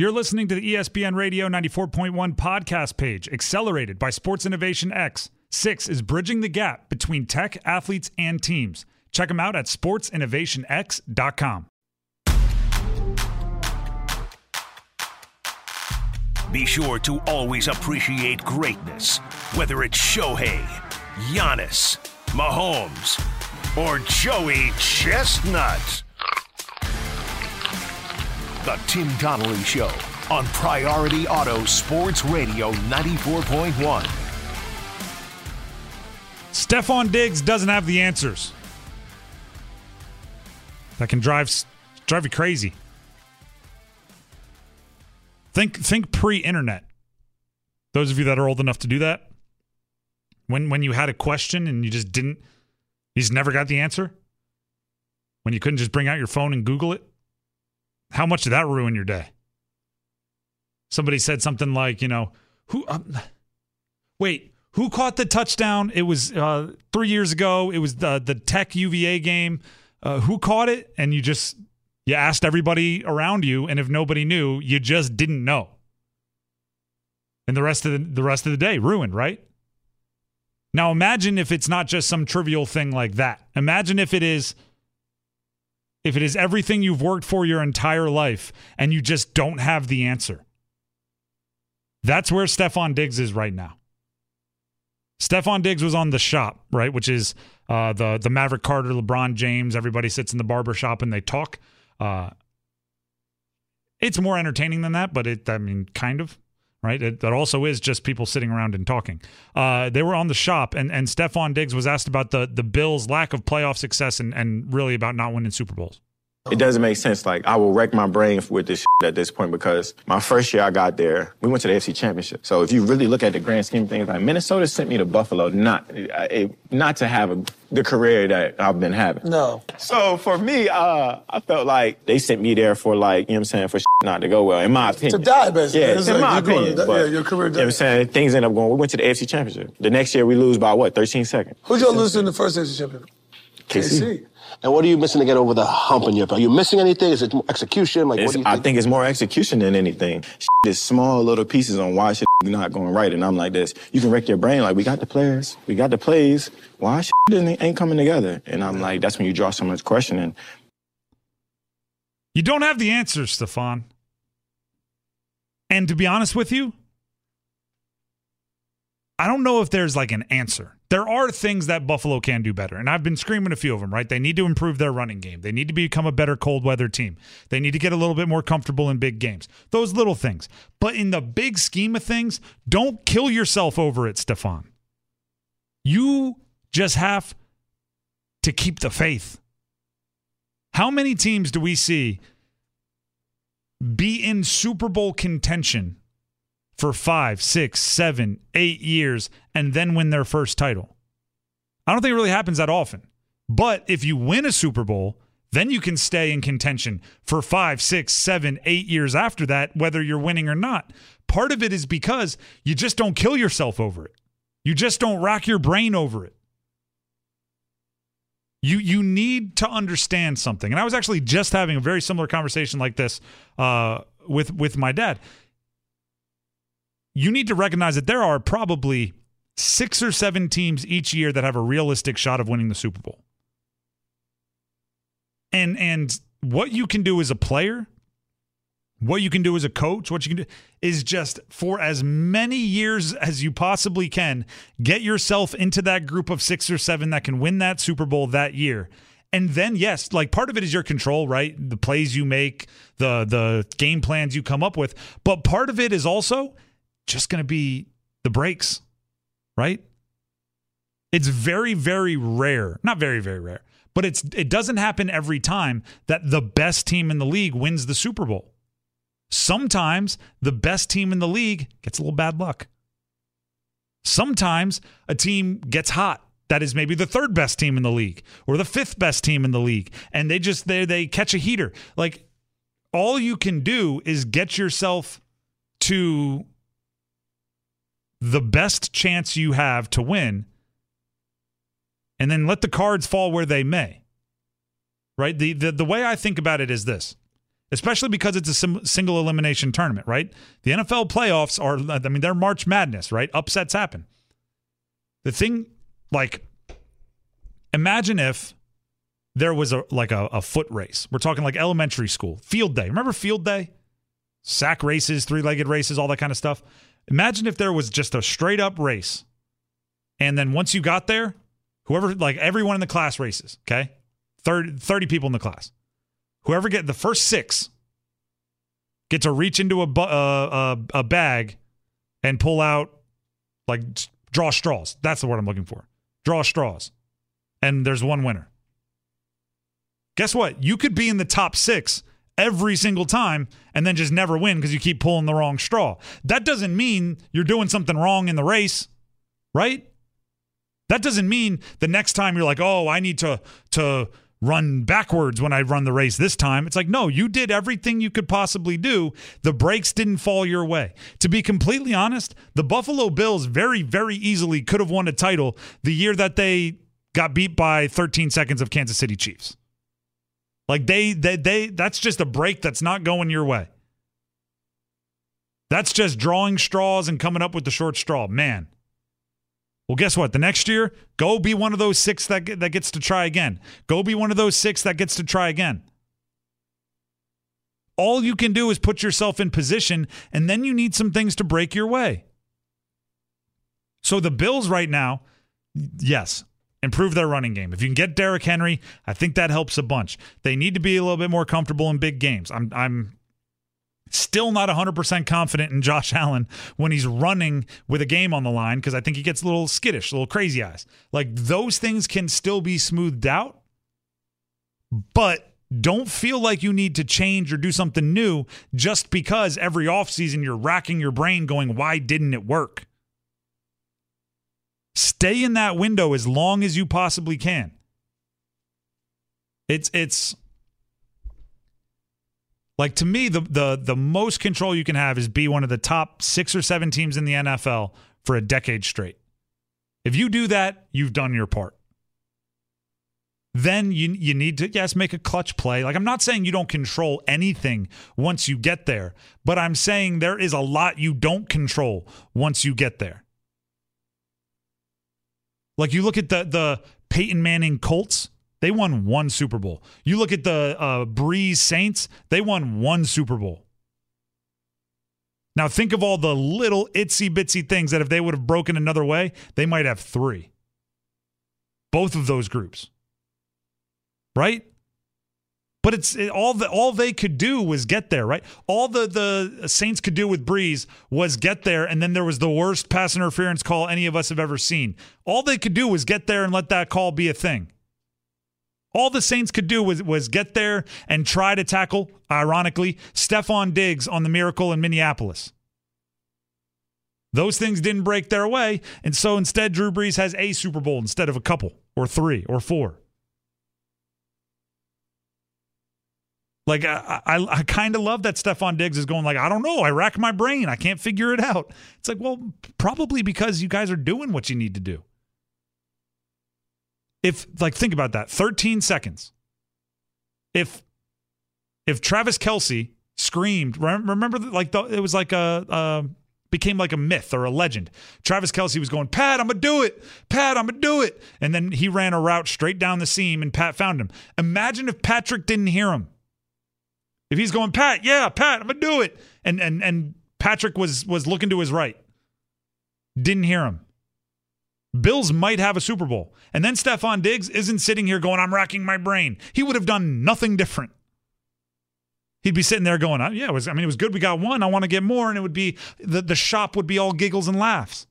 You're listening to the ESPN Radio 94.1 podcast page, accelerated by Sports Innovation X. Six is bridging the gap between tech, athletes, and teams. Check them out at sportsinnovationx.com. Be sure to always appreciate greatness, whether it's Shohei, Giannis, Mahomes, or Joey Chestnut. The Tim Donnelly Show on Priority Auto Sports Radio 94.1. Stefon Diggs doesn't have the answers. That can drive drive you crazy. Think think pre-internet. Those of you that are old enough to do that. When when you had a question and you just didn't you just never got the answer? When you couldn't just bring out your phone and Google it? How much did that ruin your day? Somebody said something like, you know, who um, wait, who caught the touchdown? It was uh, three years ago. It was the the Tech UVA game. Uh, who caught it? And you just you asked everybody around you, and if nobody knew, you just didn't know. And the rest of the, the rest of the day ruined, right? Now imagine if it's not just some trivial thing like that. Imagine if it is if it is everything you've worked for your entire life and you just don't have the answer. That's where Stefon Diggs is right now. Stefon Diggs was on the shop, right? Which is uh, the the Maverick Carter, LeBron James. Everybody sits in the barber shop and they talk. Uh, it's more entertaining than that, but it, I mean, kind of, right? It, that also is just people sitting around and talking. Uh, they were on the shop, and and Stefon Diggs was asked about the the Bills' lack of playoff success and and really about not winning Super Bowls. It doesn't make sense. Like I will wreck my brain with this at this point because my first year I got there, we went to the AFC Championship. So if you really look at the grand scheme of things, like Minnesota sent me to Buffalo not it, not to have a, the career that I've been having. No. So for me, uh, I felt like they sent me there for like you know what I'm saying for not to go well, in my opinion. To die, basically. Yeah, It's in like my going opinion. die- but, yeah, your career You know what I'm saying? Things end up going. We went to the AFC Championship. The next year we lose by what? 13 seconds. Who'd y'all lose to in the first AFC championship? KC. And what are you missing to get over the hump in your? Are you missing anything? Is it execution? Like, what do you I think? think it's more execution than anything. It's small little pieces on why shit not going right, and I'm like this. You can wreck your brain. Like we got the players, we got the plays. Why shit ain't ain't coming together? And I'm like, that's when you draw so much questioning. You don't have the answers, Stefon. And to be honest with you, I don't know if there's like an answer. There are things that Buffalo can do better, and I've been screaming a few of them, right? They need to improve their running game. They need to become a better cold weather team. They need to get a little bit more comfortable in big games. Those little things. But in the big scheme of things, don't kill yourself over it, Stefon. You just have to keep the faith. How many teams do we see be in Super Bowl contention for five, six, seven, eight years and then win their first title? I don't think it really happens that often. But if you win a Super Bowl, then you can stay in contention for five, six, seven, eight years after that, whether you're winning or not. Part of it is because you just don't kill yourself over it. You just don't rack your brain over it. You you need to understand something. And I was actually just having a very similar conversation like this uh, with with my dad. You need to recognize that there are probably six or seven teams each year that have a realistic shot of winning the Super Bowl. And and what you can do as a player, what you can do as a coach, what you can do is just for as many years as you possibly can, get yourself into that group of six or seven that can win that Super Bowl that year. And then yes, like part of it is your control, right? The plays you make, the the game plans you come up with, but part of it is also just going to be the breaks, right? It's very very rare, not very very rare, but it's it doesn't happen every time that the best team in the league wins the Super Bowl. Sometimes the best team in the league gets a little bad luck. Sometimes a team gets hot that is maybe the third best team in the league or the fifth best team in the league and they just they they catch a heater. Like all you can do is get yourself to the best chance you have to win and then let the cards fall where they may. Right? The the the way I think about it is this especially because it's a sim- single elimination tournament, right? The NFL playoffs are, I mean, they're March Madness, right? Upsets happen. The thing, like, imagine if there was a like a, a foot race. We're talking like elementary school, field day. Remember field day? Sack races, three legged races, all that kind of stuff. Imagine if there was just a straight up race. And then once you got there, whoever, like everyone in the class races, okay? 30, 30 people in the class. Whoever get the first six get to reach into a, uh, a, a bag and pull out, like, draw straws. That's the word I'm looking for. Draw straws. And there's one winner. Guess what? You could be in the top six every single time and then just never win because you keep pulling the wrong straw. That doesn't mean you're doing something wrong in the race, right? That doesn't mean the next time you're like, "Oh, I need to to run backwards when I run the race this time." It's like, "No, you did everything you could possibly do. The breaks didn't fall your way." To be completely honest, the Buffalo Bills very very easily could have won a title the year that they got beat by 13 seconds of Kansas City Chiefs. Like they they they that's just a break that's not going your way. That's just drawing straws and coming up with the short straw, man. Well, guess what? The next year, go be one of those six that that gets to try again. Go be one of those six that gets to try again. All you can do is put yourself in position, and then you need some things to break your way. So the Bills right now, yes, improve their running game. If you can get Derrick Henry, I think that helps a bunch. They need to be a little bit more comfortable in big games. I'm I'm still not 100% confident in Josh Allen when he's running with a game on the line because I think he gets a little skittish, a little crazy eyes. Like those things can still be smoothed out, but don't feel like you need to change or do something new just because every offseason you're racking your brain going, why didn't it work? Stay in that window as long as you possibly can. It's it's like to me the the the most control you can have is be one of the top 6 or 7 teams in the NFL for a decade straight. If you do that, you've done your part. Then you you need to yes make a clutch play. Like I'm not saying you don't control anything once you get there, but I'm saying there is a lot you don't control once you get there. Like you look at the the Peyton Manning Colts, they won one Super Bowl. You look at the uh, Brees Saints, they won one Super Bowl. Now think of all the little itsy bitsy things that if they would have broken another way, they might have three. Both of those groups, right? But it's it, all the all they could do was get there, right? All the the Saints could do with Brees was get there, and then there was the worst pass interference call any of us have ever seen. All they could do was get there and let that call be a thing. All the Saints could do was was get there and try to tackle, ironically, Stefon Diggs on the miracle in Minneapolis. Those things didn't break their way, and so instead Drew Brees has a Super Bowl instead of a couple or three or four. Like I, I, I kind of love that Stefon Diggs is going like I don't know. I rack my brain. I can't figure it out. It's like well, probably because you guys are doing what you need to do. If like think about that, 13 seconds. If if Travis Kelce screamed, remember like the, it was like a, a became like a myth or a legend. Travis Kelce was going, Pat, I'm gonna do it. Pat, I'm gonna do it. And then he ran a route straight down the seam and Pat found him. Imagine if Patrick didn't hear him. If he's going, Pat, yeah, Pat, I'm gonna do it. And and and Patrick was was looking to his right. Didn't hear him. Bills might have a Super Bowl. And then Stefon Diggs isn't sitting here going, I'm racking my brain. He would have done nothing different. He'd be sitting there going, yeah, it was, I mean, it was good we got one. I want to get more. And it would be, the, the shop would be all giggles and laughs.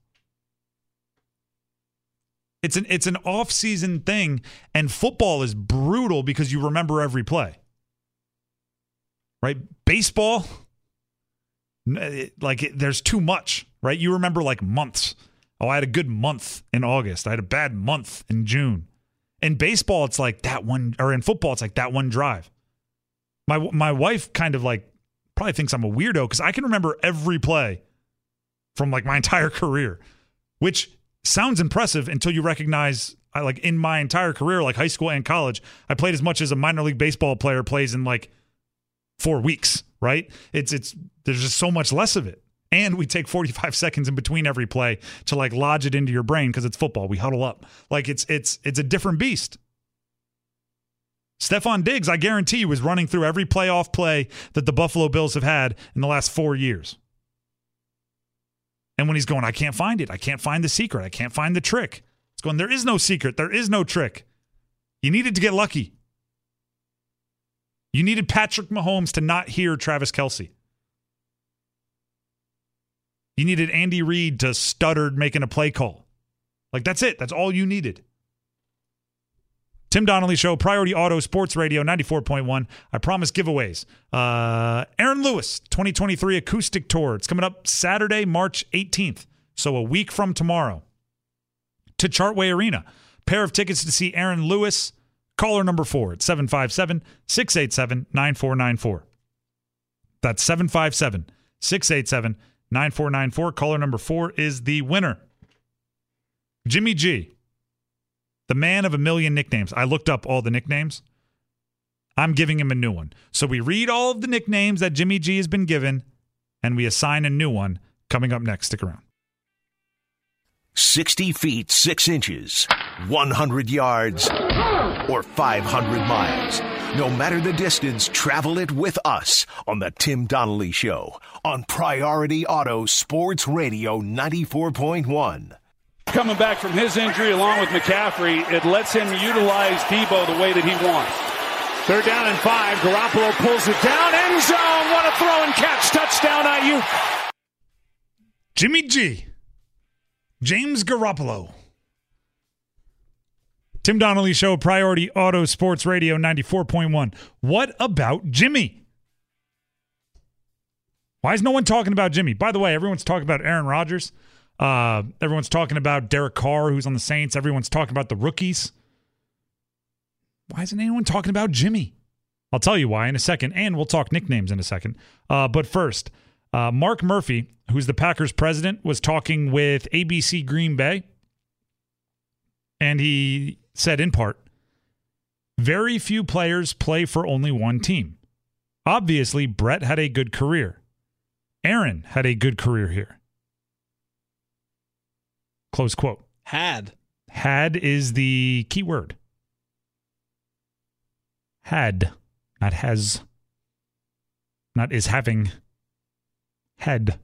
It's an it's an off-season thing, and football is brutal because you remember every play right? Baseball, like there's too much, right? You remember like months. Oh, I had a good month in August. I had a bad month in June. In baseball, it's like that one, or in football, it's like that one drive. My my wife kind of like probably thinks I'm a weirdo because I can remember every play from like my entire career, which sounds impressive until you recognize I like in my entire career, like high school and college, I played as much as a minor league baseball player plays in like four weeks, right? It's it's there's just so much less of it. And we take 45 seconds in between every play to like lodge it into your brain because it's football. We huddle up. Like it's it's it's a different beast. Stefon Diggs, I guarantee you, was running through every playoff play that the Buffalo Bills have had in the last four years. And when he's going, I can't find it. I can't find the secret. I can't find the trick. It's going, there is no secret. There is no trick. You needed to get lucky. You needed Patrick Mahomes to not hear Travis Kelce. You needed Andy Reid to stutter making a play call. Like, that's it. That's all you needed. Tim Donnelly Show, Priority Auto Sports Radio 94.1. I promise giveaways. Uh, Aaron Lewis, 2023 Acoustic Tour. It's coming up Saturday, March 18th. So a week from tomorrow to Chartway Arena. Pair of tickets to see Aaron Lewis. Caller number four at 757 687 9494. That's 757 687 9494. Caller number four is the winner. Jimmy G the man of a million nicknames. I looked up all the nicknames. I'm giving him a new one. So we read all of the nicknames that Jimmy G has been given, and we assign a new one coming up next. Stick around. 60 feet, 6 inches, 100 yards, or 500 miles. No matter the distance, travel it with us on The Tim Donnelly Show on Priority Auto Sports Radio 94.1 coming back from his injury along with McCaffrey, it lets him utilize Deebo the way that he wants. They're down in five. Garoppolo pulls it down. End zone. What a throw and catch. Touchdown, IU. Jimmy G. James Garoppolo. Tim Donnelly Show, Priority Auto Sports Radio 94.1. What about Jimmy? Why is no one talking about Jimmy? By the way, everyone's talking about Aaron Rodgers. Uh, everyone's talking about Derek Carr, who's on the Saints. Everyone's talking about the rookies. Why isn't anyone talking about Jimmy? I'll tell you why in a second, and we'll talk nicknames in a second. Uh, but first, uh, Mark Murphy, who's the Packers president, was talking with ABC Green Bay, and he said in part, very few players play for only one team. Obviously, Brett had a good career. Aaron had a good career here. Close quote. Had. Had is the key word. Had, not has, not is having. Head.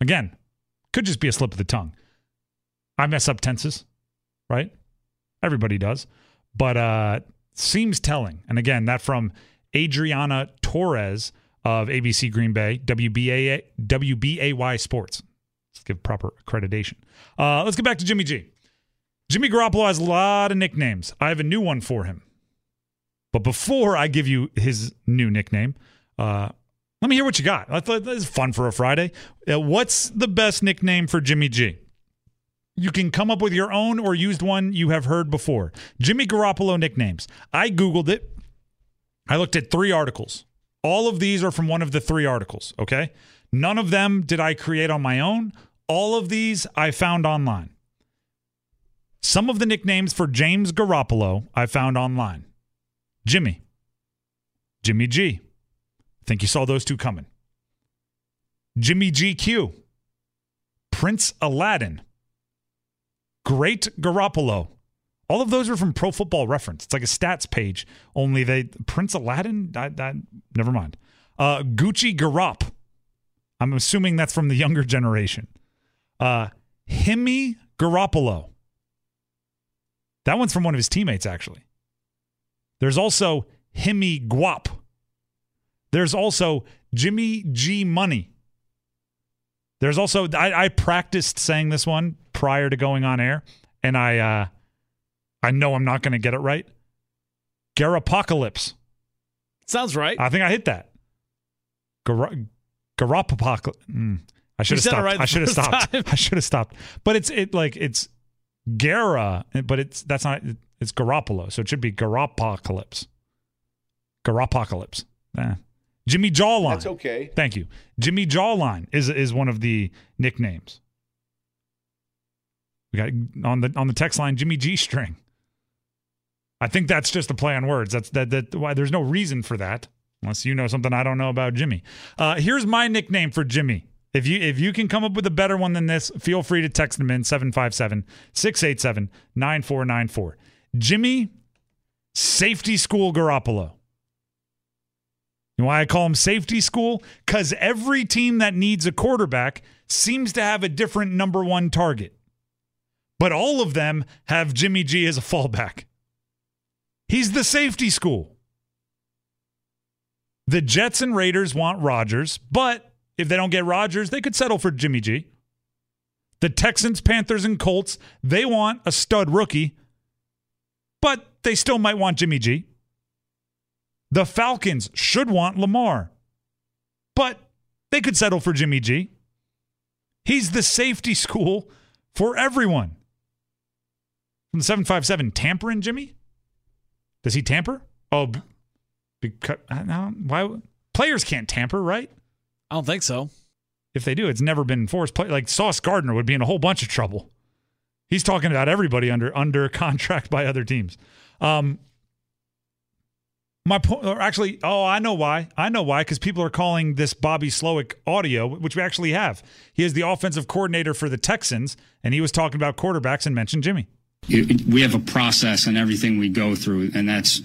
Again, could just be a slip of the tongue. I mess up tenses, right? Everybody does. But uh seems telling. And again, that from Adriana Torres of ABC Green Bay, WBA, WBAY Sports. Let's give proper accreditation. Uh, let's get back to Jimmy G. Jimmy Garoppolo has a lot of nicknames. I have a new one for him. But before I give you his new nickname, uh, let me hear what you got. This is fun for a Friday. Uh, what's the best nickname for Jimmy G? You can come up with your own or used one you have heard before. Jimmy Garoppolo nicknames. I Googled it. I looked at three articles. All of these are from one of the three articles, okay? None of them did I create on my own. All of these I found online. Some of the nicknames for James Garoppolo I found online. Jimmy. Jimmy G. I think you saw those two coming. Jimmy GQ. Prince Aladdin. Great Garoppolo. All of those are from Pro Football Reference. It's like a stats page. Only they Prince Aladdin. I, I, never mind. Uh, Gucci Garop. I'm assuming that's from the younger generation. Uh, Himi Garoppolo. That one's from one of his teammates, actually. There's also Himi Guap. There's also Jimmy G Money. There's also I, I practiced saying this one prior to going on air, and I uh, I know I'm not going to get it right. Garapocalypse. Sounds right. I think I hit that. Gar- Garoppolo. Mm. I should have stopped. Right I should have stopped. Time. I should have stopped. But it's it like it's Gara, but it's that's not it's Garoppolo, so it should be Garopocalypse. Garopocalypse. Eh. Jimmy Jawline. That's okay. Thank you. Jimmy Jawline is is one of the nicknames. We got on the on the text line Jimmy G string. I think that's just a play on words. That's that that why there's no reason for that unless you know something I don't know about Jimmy. Uh, here's my nickname for Jimmy. If you if you can come up with a better one than this, feel free to text them in 757-687-9494. Jimmy Safety School Garoppolo. You know why I call him safety school? Because every team that needs a quarterback seems to have a different number one target. But all of them have Jimmy G as a fallback. He's the safety school. The Jets and Raiders want Rodgers, but if they don't get Rodgers, they could settle for Jimmy G. The Texans, Panthers, and Colts, they want a stud rookie, but they still might want Jimmy G. The Falcons should want Lamar, but they could settle for Jimmy G. He's the safety school for everyone. From the 757, tampering Jimmy? Does he tamper? Oh, because, no, why? Players can't tamper, right? I don't think so. If they do, it's never been enforced. Play, like Sauce Gardner would be in a whole bunch of trouble. He's talking about everybody under under contract by other teams. Um, my point, or actually, oh, I know why. I know why, because people are calling this Bobby Slowik audio, which we actually have. He is the offensive coordinator for the Texans, and he was talking about quarterbacks and mentioned Jimmy. We have a process and everything we go through, and that's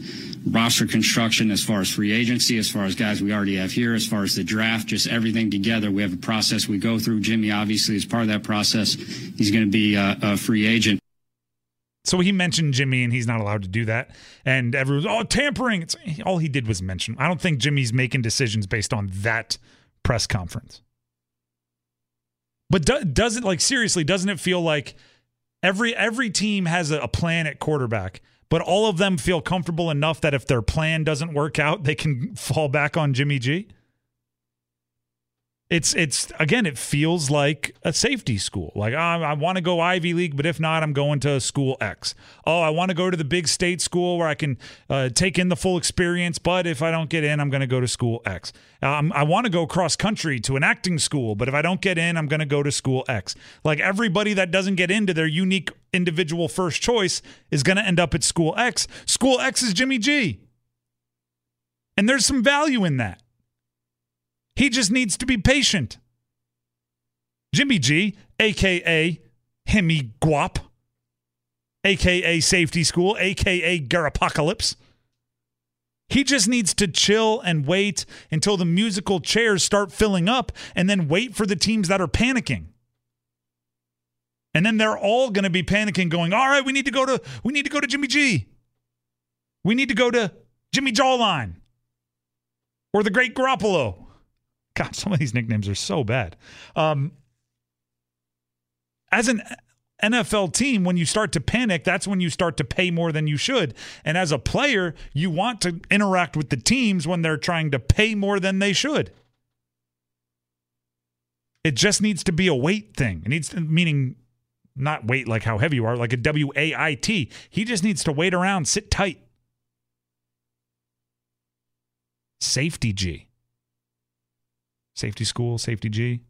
roster construction as far as free agency, as far as guys we already have here, as far as the draft, just everything together. We have a process we go through. Jimmy obviously is part of that process. He's going to be a, a free agent. So he mentioned Jimmy, and he's not allowed to do that. And everyone's oh tampering. It's all he did was mention. I don't think Jimmy's making decisions based on that press conference. But do, does it like seriously? Doesn't it feel like every every team has a, a plan at quarterback, but all of them feel comfortable enough that if their plan doesn't work out, they can fall back on Jimmy G? It's it's again it feels like a safety school. Like oh, i want to go ivy league but if not i'm going to school x. Oh i want to go to the big state school where i can uh, take in the full experience but if i don't get in i'm going to go to school x. Um, i want to go cross country to an acting school but if i don't get in i'm going to go to school x. Like everybody that doesn't get into their unique individual first choice is going to end up at school x. School x is jimmy g. And there's some value in that he just needs to be patient. Jimmy G, aka Hemi Guap, aka Safety School, aka Garapocalypse. He just needs to chill and wait until the musical chairs start filling up and then wait for the teams that are panicking. And then they're all going to be panicking going, "All right, we need to go to we need to go to Jimmy G. We need to go to Jimmy Jawline or the Great Garoppolo." God, some of these nicknames are so bad. Um, as an NFL team, when you start to panic, that's when you start to pay more than you should. And as a player, you want to interact with the teams when they're trying to pay more than they should. It just needs to be a weight thing. It needs to, meaning not weight like how heavy you are, like a W A I T. He just needs to wait around, sit tight. Safety G. Safety school, safety G.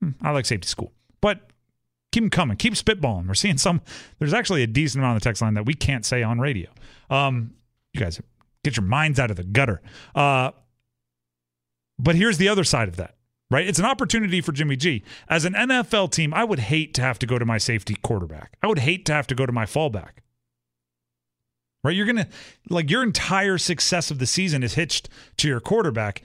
Hmm, I like safety school, but keep them coming. Keep spitballing. We're seeing some. There's actually a decent amount of the text line that we can't say on radio. Um, you guys get your minds out of the gutter. Uh, but here's the other side of that, right? It's an opportunity for Jimmy G. As an NFL team, I would hate to have to go to my safety quarterback. I would hate to have to go to my fallback. Right? You're going to, like, your entire success of the season is hitched to your quarterback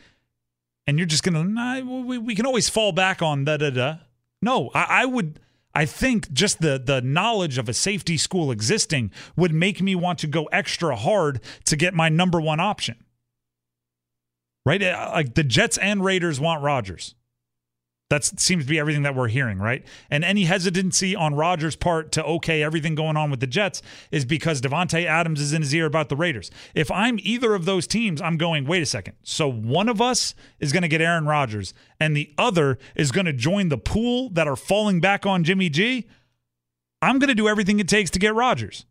and you're just gonna nah, we, we can always fall back on da da da. No, I, I would. I think just the the knowledge of a safety school existing would make me want to go extra hard to get my number one option. Right? Uh, like the Jets and Raiders want Rodgers. That seems to be everything that we're hearing, right? And any hesitancy on Rodgers' part to okay everything going on with the Jets is because Davante Adams is in his ear about the Raiders. If I'm either of those teams, I'm going, wait a second. So one of us is going to get Aaron Rodgers, and the other is going to join the pool that are falling back on Jimmy G. I'm going to do everything it takes to get Rodgers.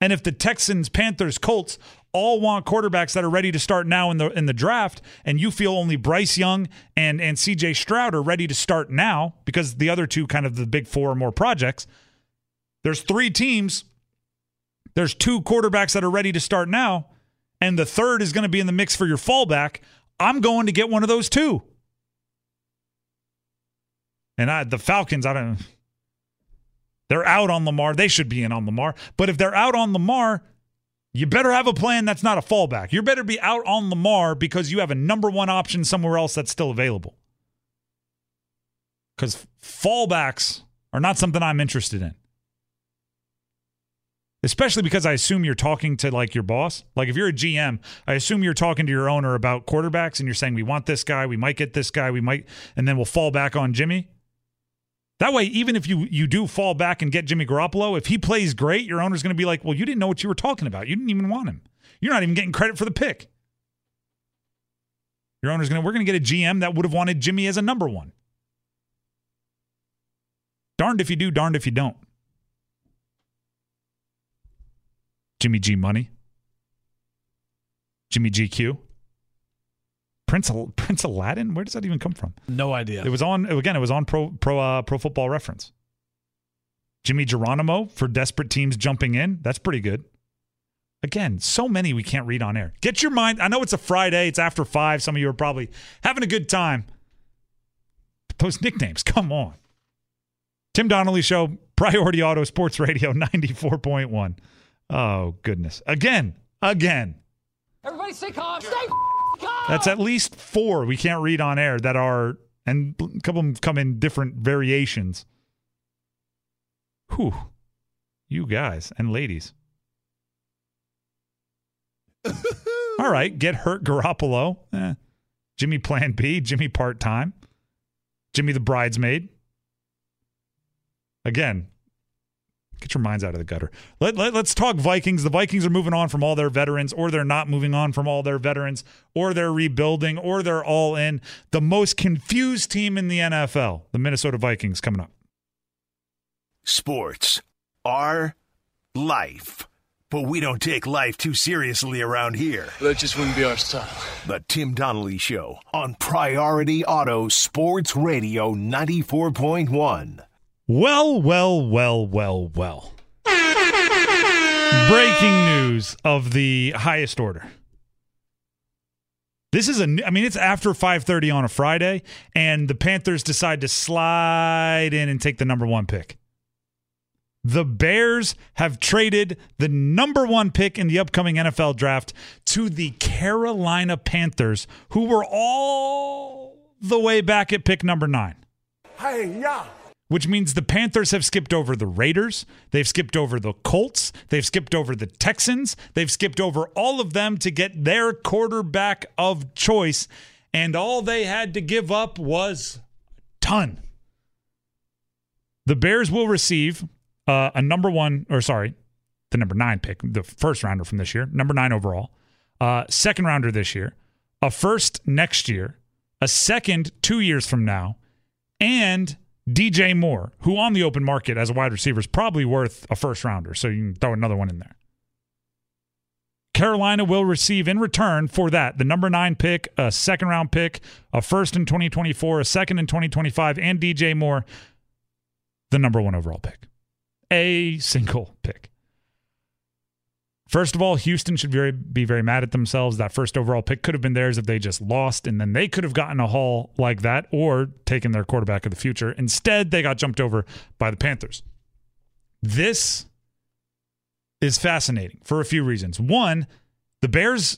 And if the Texans, Panthers, Colts all want quarterbacks that are ready to start now in the in the draft, and you feel only Bryce Young and and CJ Stroud are ready to start now because the other two kind of the big four or more projects. There's three teams there's two quarterbacks that are ready to start now, and the third is going to be in the mix for your fallback, I'm going to get one of those two. And I, the Falcons, I don't. They're out on Lamar. They should be in on Lamar. But if they're out on Lamar, you better have a plan that's not a fallback. You better be out on Lamar because you have a number one option somewhere else that's still available. Because fallbacks are not something I'm interested in. Especially because I assume you're talking to like your boss. Like if you're a GM, I assume you're talking to your owner about quarterbacks and you're saying, we want this guy, we might get this guy, we might, and then we'll fall back on Jimmy. That way, even if you you do fall back and get Jimmy Garoppolo, if he plays great, your owner's going to be like, "Well, you didn't know what you were talking about. You didn't even want him. You're not even getting credit for the pick." Your owner's going to, "We're going to get a GM that would have wanted Jimmy as a number one." Darned if you do, darned if you don't. Jimmy G Money, Jimmy GQ. Prince Prince Aladdin? Where does that even come from? No idea. It was on again. It was on Pro Pro uh, Pro Football Reference. Jimmy Geronimo for desperate teams jumping in. That's pretty good. Again, so many we can't read on air. Get your mind. I know it's a Friday. It's after five. Some of you are probably having a good time. But those nicknames, come on. Tim Donnelly Show, Priority Auto Sports Radio, ninety four point one. Oh goodness! Again, again. Everybody, stay calm. Stay. That's at least four we can't read on air that are, and a couple of them come in different variations. Whew. You guys and ladies. All right. Get hurt Garoppolo. Eh. Jimmy Plan B. Jimmy Part Time. Jimmy the Bridesmaid. Again, Get your minds out of the gutter. Let, let, us talk Vikings. The Vikings are moving on from all their veterans, or they're not moving on from all their veterans, or they're rebuilding, or they're all in. The most confused team in the NFL, the Minnesota Vikings, coming up. Sports are life. But we don't take life too seriously around here. That just wouldn't be our style. The Tim Donnelly Show on Priority Auto Sports Radio 94.1. Well, well, well, well, well. Breaking news of the highest order. This is a I mean it's after 5:30 on a Friday and the Panthers decide to slide in and take the number 1 pick. The Bears have traded the number 1 pick in the upcoming NFL draft to the Carolina Panthers who were all the way back at pick number 9. Hey, yeah which means the Panthers have skipped over the Raiders. They've skipped over the Colts. They've skipped over the Texans. They've skipped over all of them to get their quarterback of choice. And all they had to give up was ton. The Bears will receive uh, a number one, or sorry, the number nine pick, the first rounder from this year, number nine overall, uh, second rounder this year, a first next year, a second two years from now, and DJ Moore, who on the open market as a wide receiver is probably worth a first rounder. So you can throw another one in there. Carolina will receive in return for that the number nine pick, a second round pick, a first in 2024, a second in 2025, and DJ Moore, the number one overall pick. A single pick. First of all, Houston should very, be very mad at themselves. That first overall pick could have been theirs if they just lost, and then they could have gotten a haul like that or taken their quarterback of the future. Instead, they got jumped over by the Panthers. This is fascinating for a few reasons. One, the Bears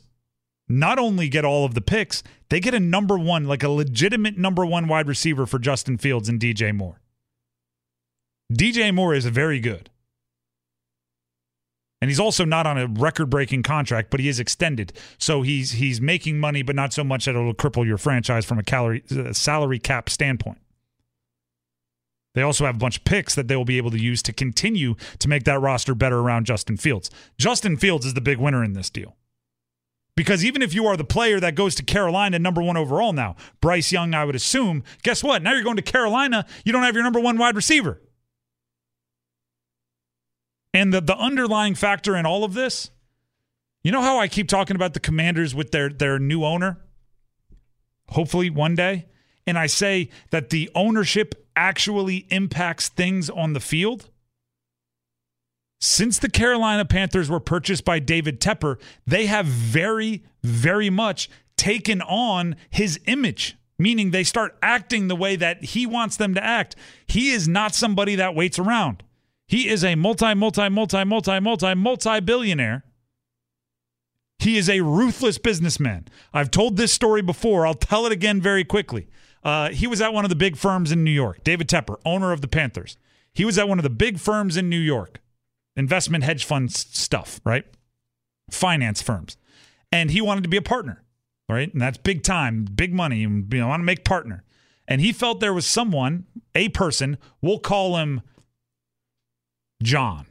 not only get all of the picks, they get a number one, like a legitimate number one wide receiver for Justin Fields and DJ Moore. DJ Moore is very good. And he's also not on a record-breaking contract, but he is extended. So he's he's making money, but not so much that it'll cripple your franchise from a calorie, uh, salary cap standpoint. They also have a bunch of picks that they will be able to use to continue to make that roster better around Justin Fields. Justin Fields is the big winner in this deal. Because even if you are the player that goes to Carolina number one overall now, Bryce Young, I would assume, guess what? Now you're going to Carolina, you don't have your number one wide receiver. And the, the underlying factor in all of this, you know how I keep talking about the commanders with their, their new owner? Hopefully one day. And I say that the ownership actually impacts things on the field. Since the Carolina Panthers were purchased by David Tepper, they have very, very much taken on his image, meaning they start acting the way that he wants them to act. He is not somebody that waits around. He is a multi, multi, multi, multi, multi, multi billionaire. He is a ruthless businessman. I've told this story before. I'll tell it again very quickly. Uh, he was at one of the big firms in New York, David Tepper, owner of the Panthers. He was at one of the big firms in New York, investment hedge fund stuff, right? Finance firms. And he wanted to be a partner, right? And that's big time, big money. You know, want to make partner. And he felt there was someone, a person, we'll call him John.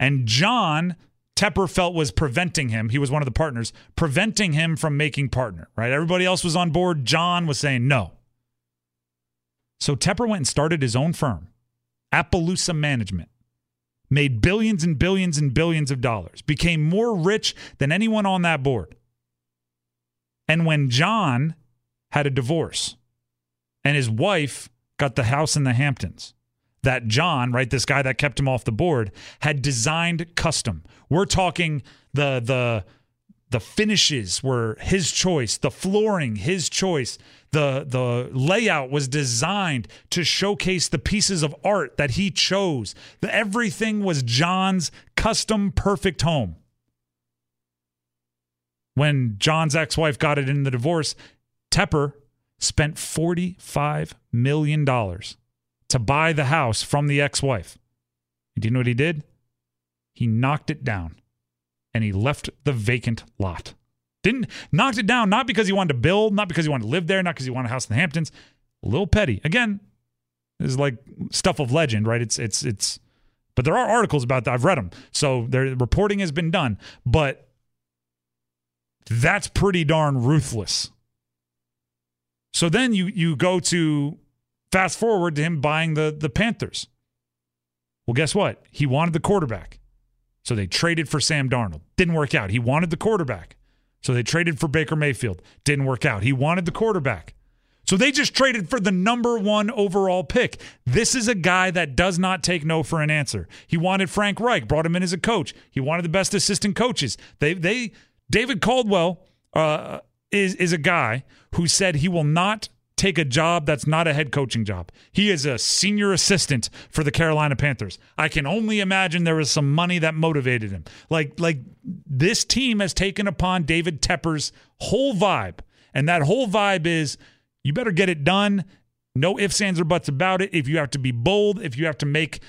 And John Tepper felt was preventing him. He was one of the partners, preventing him from making partner, right? Everybody else was on board. John was saying no. So Tepper went and started his own firm, Appaloosa Management. Made billions and billions and billions of dollars, became more rich than anyone on that board. And when John had a divorce and his wife got the house in the Hamptons, that John, right, this guy that kept him off the board, had designed custom. We're talking the the the finishes were his choice, the flooring his choice, the the layout was designed to showcase the pieces of art that he chose. The, everything was John's custom perfect home. When John's ex-wife got it in the divorce, Tepper spent $45 million to buy the house from the ex wife. Do you know what he did? He knocked it down and he left the vacant lot. Didn't knocked it down not because he wanted to build, not because he wanted to live there, not because he wanted a house in the Hamptons. A little petty. Again, this is like stuff of legend, right? It's it's it's but there are articles about that. I've read them. So their reporting has been done, but that's pretty darn ruthless. So then you you go to Fast forward to him buying the, the Panthers. Well, guess what? He wanted the quarterback. So they traded for Sam Darnold. Didn't work out. He wanted the quarterback. So they traded for Baker Mayfield. Didn't work out. He wanted the quarterback. So they just traded for the number one overall pick. This is a guy that does not take no for an answer. He wanted Frank Reich, brought him in as a coach. He wanted the best assistant coaches. They they David Caldwell uh, is is a guy who said he will not take a job that's not a head coaching job. He is a senior assistant for the Carolina Panthers. I can only imagine there was some money that motivated him. Like like this team has taken upon David Tepper's whole vibe. And that whole vibe is you better get it done. No ifs, ands, or buts about it. If you have to be bold, if you have to make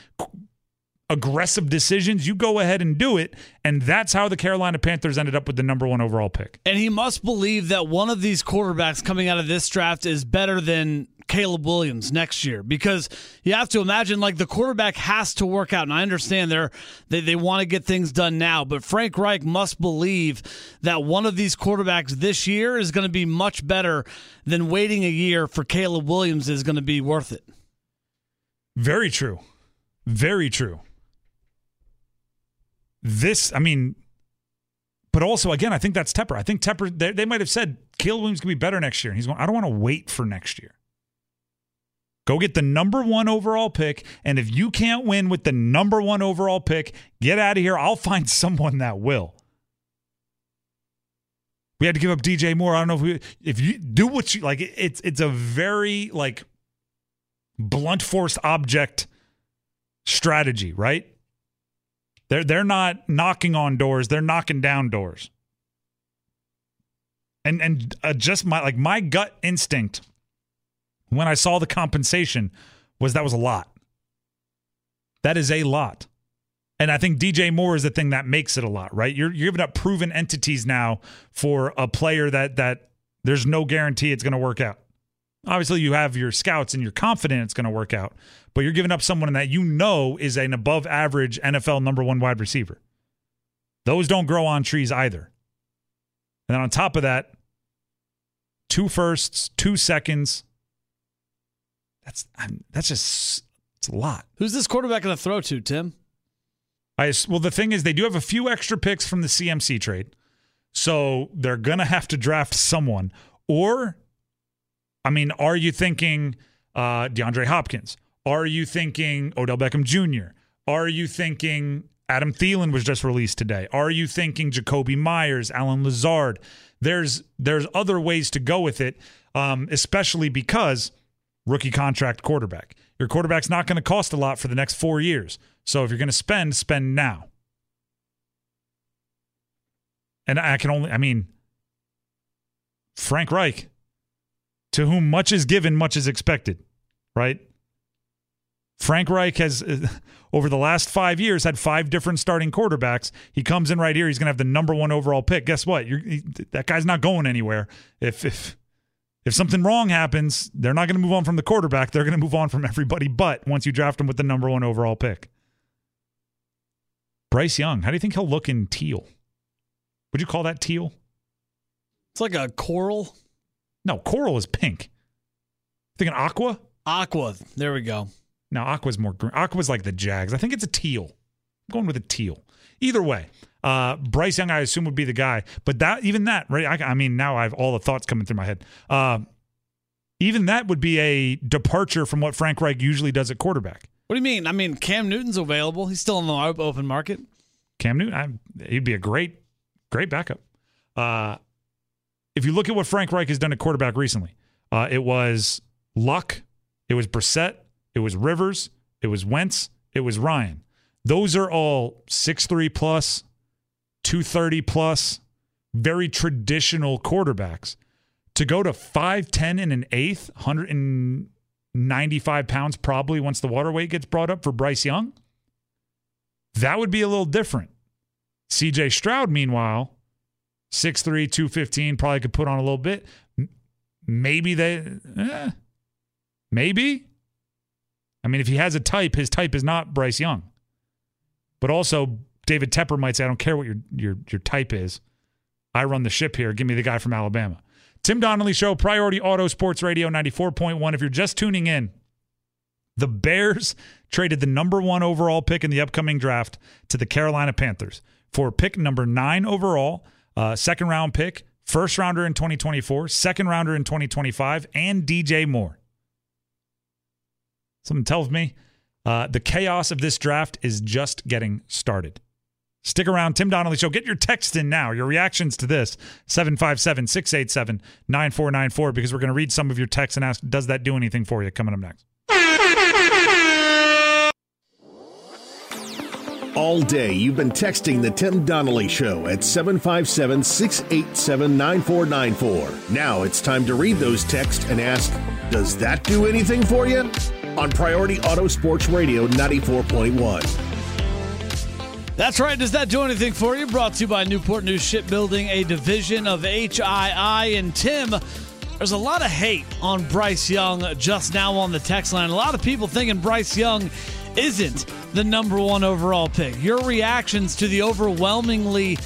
aggressive decisions, you go ahead and do it. And that's how the Carolina Panthers ended up with the number one overall pick. And he must believe that one of these quarterbacks coming out of this draft is better than Caleb Williams next year because you have to imagine like the quarterback has to work out. And I understand they're, they, they want to get things done now, but Frank Reich must believe that one of these quarterbacks this year is going to be much better than waiting a year for Caleb Williams is going to be worth it. Very true. Very true this, I mean, but also again, I think that's Tepper. I think Tepper they, they might have said Caleb Williams could be better next year. And he's going, I don't want to wait for next year. Go get the number one overall pick. And if you can't win with the number one overall pick, get out of here. I'll find someone that will. We had to give up DJ Moore. I don't know if we if you do what you like, it's it's a very like blunt force object strategy, right? They're they're not knocking on doors, they're knocking down doors. And and uh, just my like my gut instinct when I saw the compensation was that was a lot. That is a lot. And I think DJ Moore is the thing that makes it a lot, right? You're you're giving up proven entities now for a player that that there's no guarantee it's going to work out. Obviously, you have your scouts and you're confident it's going to work out, but you're giving up someone that you know is an above average NFL number one wide receiver. Those don't grow on trees either. And then on top of that, two firsts, two seconds. That's that's just it's a lot. Who's this quarterback going to throw to, Tim? I well, the thing is, they do have a few extra picks from the CMC trade, so they're gonna have to draft someone. Or, I mean, are you thinking uh, DeAndre Hopkins? Are you thinking Odell Beckham Jr.? Are you thinking Adam Thielen was just released today? Are you thinking Jakobi Meyers, Allen Lazard? There's there's other ways to go with it, um, especially because rookie contract quarterback. Your quarterback's not going to cost a lot for the next four years. So if you're going to spend, spend now. And I can only, I mean, Frank Reich, to whom much is given, much is expected, right? Frank Reich has, uh, over the last five years, had five different starting quarterbacks. He comes in right here. He's going to have the number one overall pick. Guess what? He, that guy's not going anywhere. If if if something wrong happens, they're not going to move on from the quarterback. They're going to move on from everybody but once you draft him with the number one overall pick. Bryce Young, how do you think he'll look in teal? Would you call that teal? It's like a coral. No, coral is pink. Thinking aqua? Aqua. There we go. No, aqua's more green. Aqua's like the Jags. I think it's a teal. I'm going with a teal. Either way, uh, Bryce Young, I assume, would be the guy. But that, even that, right? I, I mean, now I have all the thoughts coming through my head. Uh, even that would be a departure from what Frank Reich usually does at quarterback. What do you mean? I mean, Cam Newton's available. He's still in the open market. Cam Newton, I, he'd be a great, great backup. Uh, if you look at what Frank Reich has done at quarterback recently, uh, it was Luck, it was Brissett, it was Rivers, it was Wentz, it was Ryan. Those are all six three plus, 230 plus, very traditional quarterbacks. To go to 5'10 and an eighth, 195 pounds probably once the water weight gets brought up for Bryce Young, that would be a little different. CJ Stroud, meanwhile, 6'3, 215, probably could put on a little bit. Maybe they, eh, maybe. I mean, if he has a type, his type is not Bryce Young. But also, David Tepper might say, I don't care what your your your type is. I run the ship here. Give me the guy from Alabama. Tim Donnelly Show, Priority Auto Sports Radio 94.1. If you're just tuning in, the Bears traded the number one overall pick in the upcoming draft to the Carolina Panthers for pick number nine overall, uh, second round pick, first rounder in 2024, second rounder in 2025, and DJ Moore. Something tells me uh, the chaos of this draft is just getting started. Stick around, Tim Donnelly Show. Get your text in now, your reactions to this, 757 687 9494, because we're going to read some of your texts and ask, does that do anything for you? Coming up next. All day, you've been texting the Tim Donnelly Show at 757 687 9494. Now it's time to read those texts and ask, does that do anything for you? On Priority Auto Sports Radio 94.1. That's right. Does that do anything for you? Brought to you by Newport News Shipbuilding, a division of HII. And Tim, there's a lot of hate on Bryce Young just now on the text line. A lot of people thinking Bryce Young isn't the number one overall pick. Your reactions to the overwhelmingly,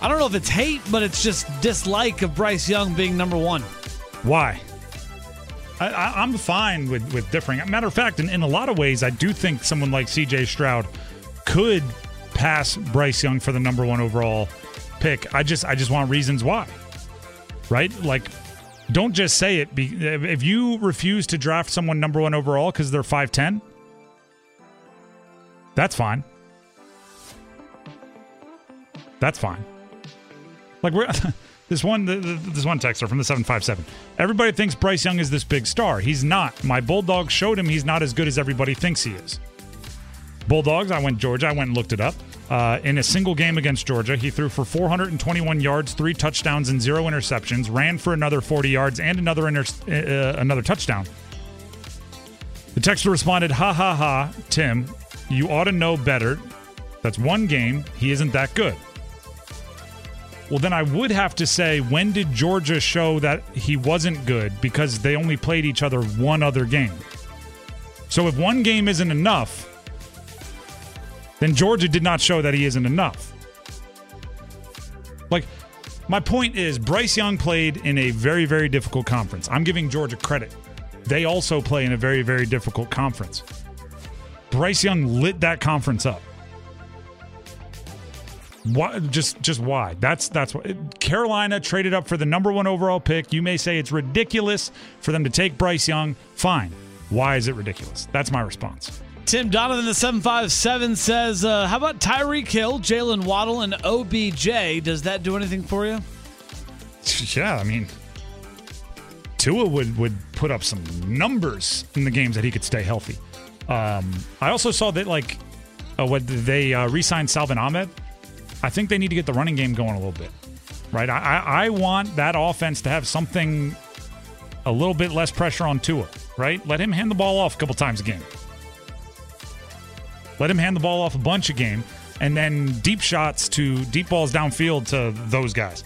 I don't know if it's hate, but it's just dislike of Bryce Young being number one. Why? I, am fine with, with differing. Matter of fact, in, in a lot of ways, I do think someone like CJ Stroud could pass Bryce Young for the number one overall pick. I just I just want reasons why. Right? Like don't just say it. If you refuse to draft someone number one overall because they're 5'10, that's fine. That's fine. Like we're this one this one texter from the 757. Everybody thinks Bryce Young is this big star. He's not. My Bulldogs showed him he's not as good as everybody thinks he is. Bulldogs, I went Georgia. I went and looked it up. Uh, in a single game against Georgia, he threw for 421 yards, three touchdowns, and zero interceptions. Ran for another 40 yards and another inter- uh, another touchdown. The texter responded, "Ha ha ha, Tim, you ought to know better. That's one game. He isn't that good." Well, then I would have to say, when did Georgia show that he wasn't good? Because they only played each other one other game. So if one game isn't enough, then Georgia did not show that he isn't enough. Like, my point is, Bryce Young played in a very, very difficult conference. I'm giving Georgia credit. They also play in a very, very difficult conference. Bryce Young lit that conference up. Why, just just why? That's that's what Carolina traded up for the number one overall pick. You may say it's ridiculous for them to take Bryce Young. Fine. Why is it ridiculous? That's my response. Tim Donovan, the 757, says, uh, How about Tyreek Hill, Jaylen Waddle, and OBJ? Does that do anything for you? Yeah, I mean, Tua would, would put up some numbers in the games that he could stay healthy. Um, I also saw that, like, uh, what they uh, re signed Salvon Ahmed. I think they need to get the running game going a little bit, right? I, I, I want that offense to have something a little bit less pressure on Tua, right? Let him hand the ball off a couple times a game. Let him hand the ball off a bunch a game, and then deep shots to deep balls downfield to those guys.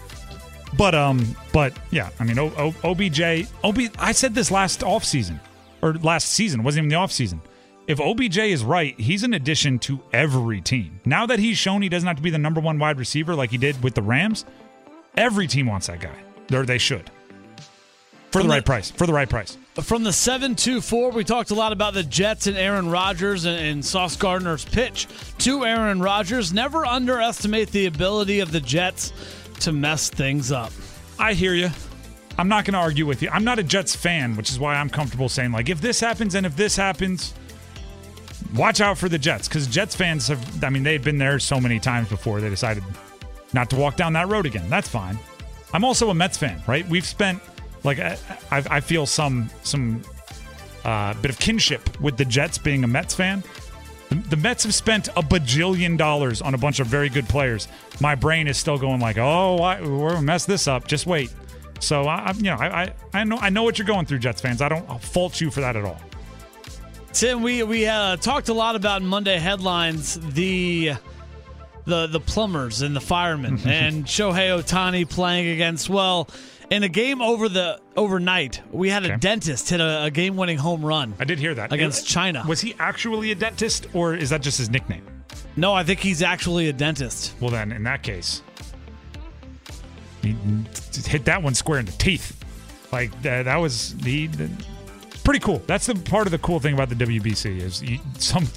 But um, but yeah, I mean, o- o- OBJ, OB. I said this last offseason, or last season, wasn't even the offseason. If OBJ is right, he's an addition to every team. Now that he's shown he doesn't have to be the number one wide receiver like he did with the Rams, every team wants that guy. Or they should. For the, the- right price. For the right price. From the 724, we talked a lot about the Jets and Aaron Rodgers and, and Sauce Gardner's pitch to Aaron Rodgers. Never underestimate the ability of the Jets to mess things up. I hear you. I'm not going to argue with you. I'm not a Jets fan, which is why I'm comfortable saying like if this happens and if this happens, watch out for the Jets because Jets fans have. I mean, they've been there so many times before they decided not to walk down that road again. That's fine. I'm also a Mets fan, right? We've spent like I, I, feel some some uh, bit of kinship with the Jets being a Mets fan. The, the Mets have spent a bajillion dollars on a bunch of very good players. My brain is still going like, oh, I, we're gonna mess this up. Just wait. So I, I you know, I, I, I know, I know what you're going through, Jets fans. I don't fault you for that at all. Tim, we we uh, talked a lot about Monday headlines the the the plumbers and the firemen and Shohei Ohtani playing against well in a game over the overnight we had a dentist hit a, a game winning home run. I did hear that Against China. Was he actually a dentist, or is that just his nickname? No, I think he's actually a dentist. Well, then, in that case, he hit that one square in the teeth. Like that, that was the, the pretty cool. That's the part of the cool thing about the WBC is you, some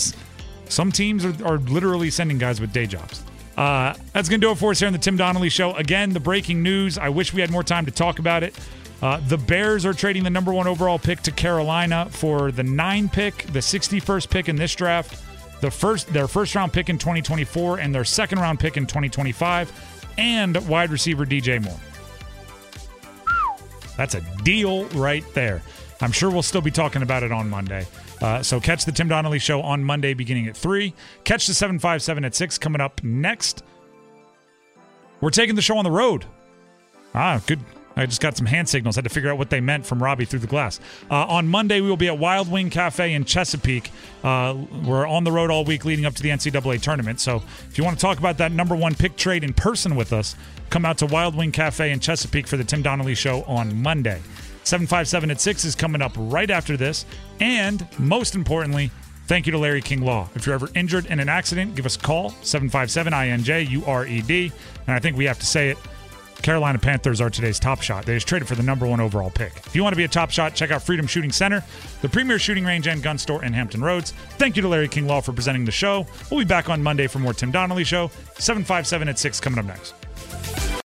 some teams are, are literally sending guys with day jobs. Uh, that's gonna do it for us here on the Tim Donnelly Show. Again, the breaking news. I wish we had more time to talk about it. Uh, the Bears are trading the number one overall pick to Carolina for the nine pick, the 61st pick in this draft, the first their first round pick in 2024, and their second round pick in 2025, and wide receiver DJ Moore. That's a deal right there. I'm sure we'll still be talking about it on Monday. Uh, so catch the Tim Donnelly Show on Monday beginning at 3. Catch the 757 at 6 coming up next. We're taking the show on the road. Ah, good. I just got some hand signals. Had to figure out what they meant from Robbie through the glass. Uh, on Monday, we will be at Wild Wing Cafe in Chesapeake. Uh, we're on the road all week leading up to the NCAA tournament. So if you want to talk about that number one pick trade in person with us, come out to Wild Wing Cafe in Chesapeake for the Tim Donnelly Show on Monday. 757 at 6 is coming up right after this. And most importantly, thank you to Larry King Law. If you're ever injured in an accident, give us a call 757 INJ URED. And I think we have to say it. Carolina Panthers are today's top shot. They just traded for the number one overall pick. If you want to be a top shot, check out Freedom Shooting Center, the premier shooting range and gun store in Hampton Roads. Thank you to Larry King Law for presenting the show. We'll be back on Monday for more Tim Donnelly Show. 757 at 6 coming up next.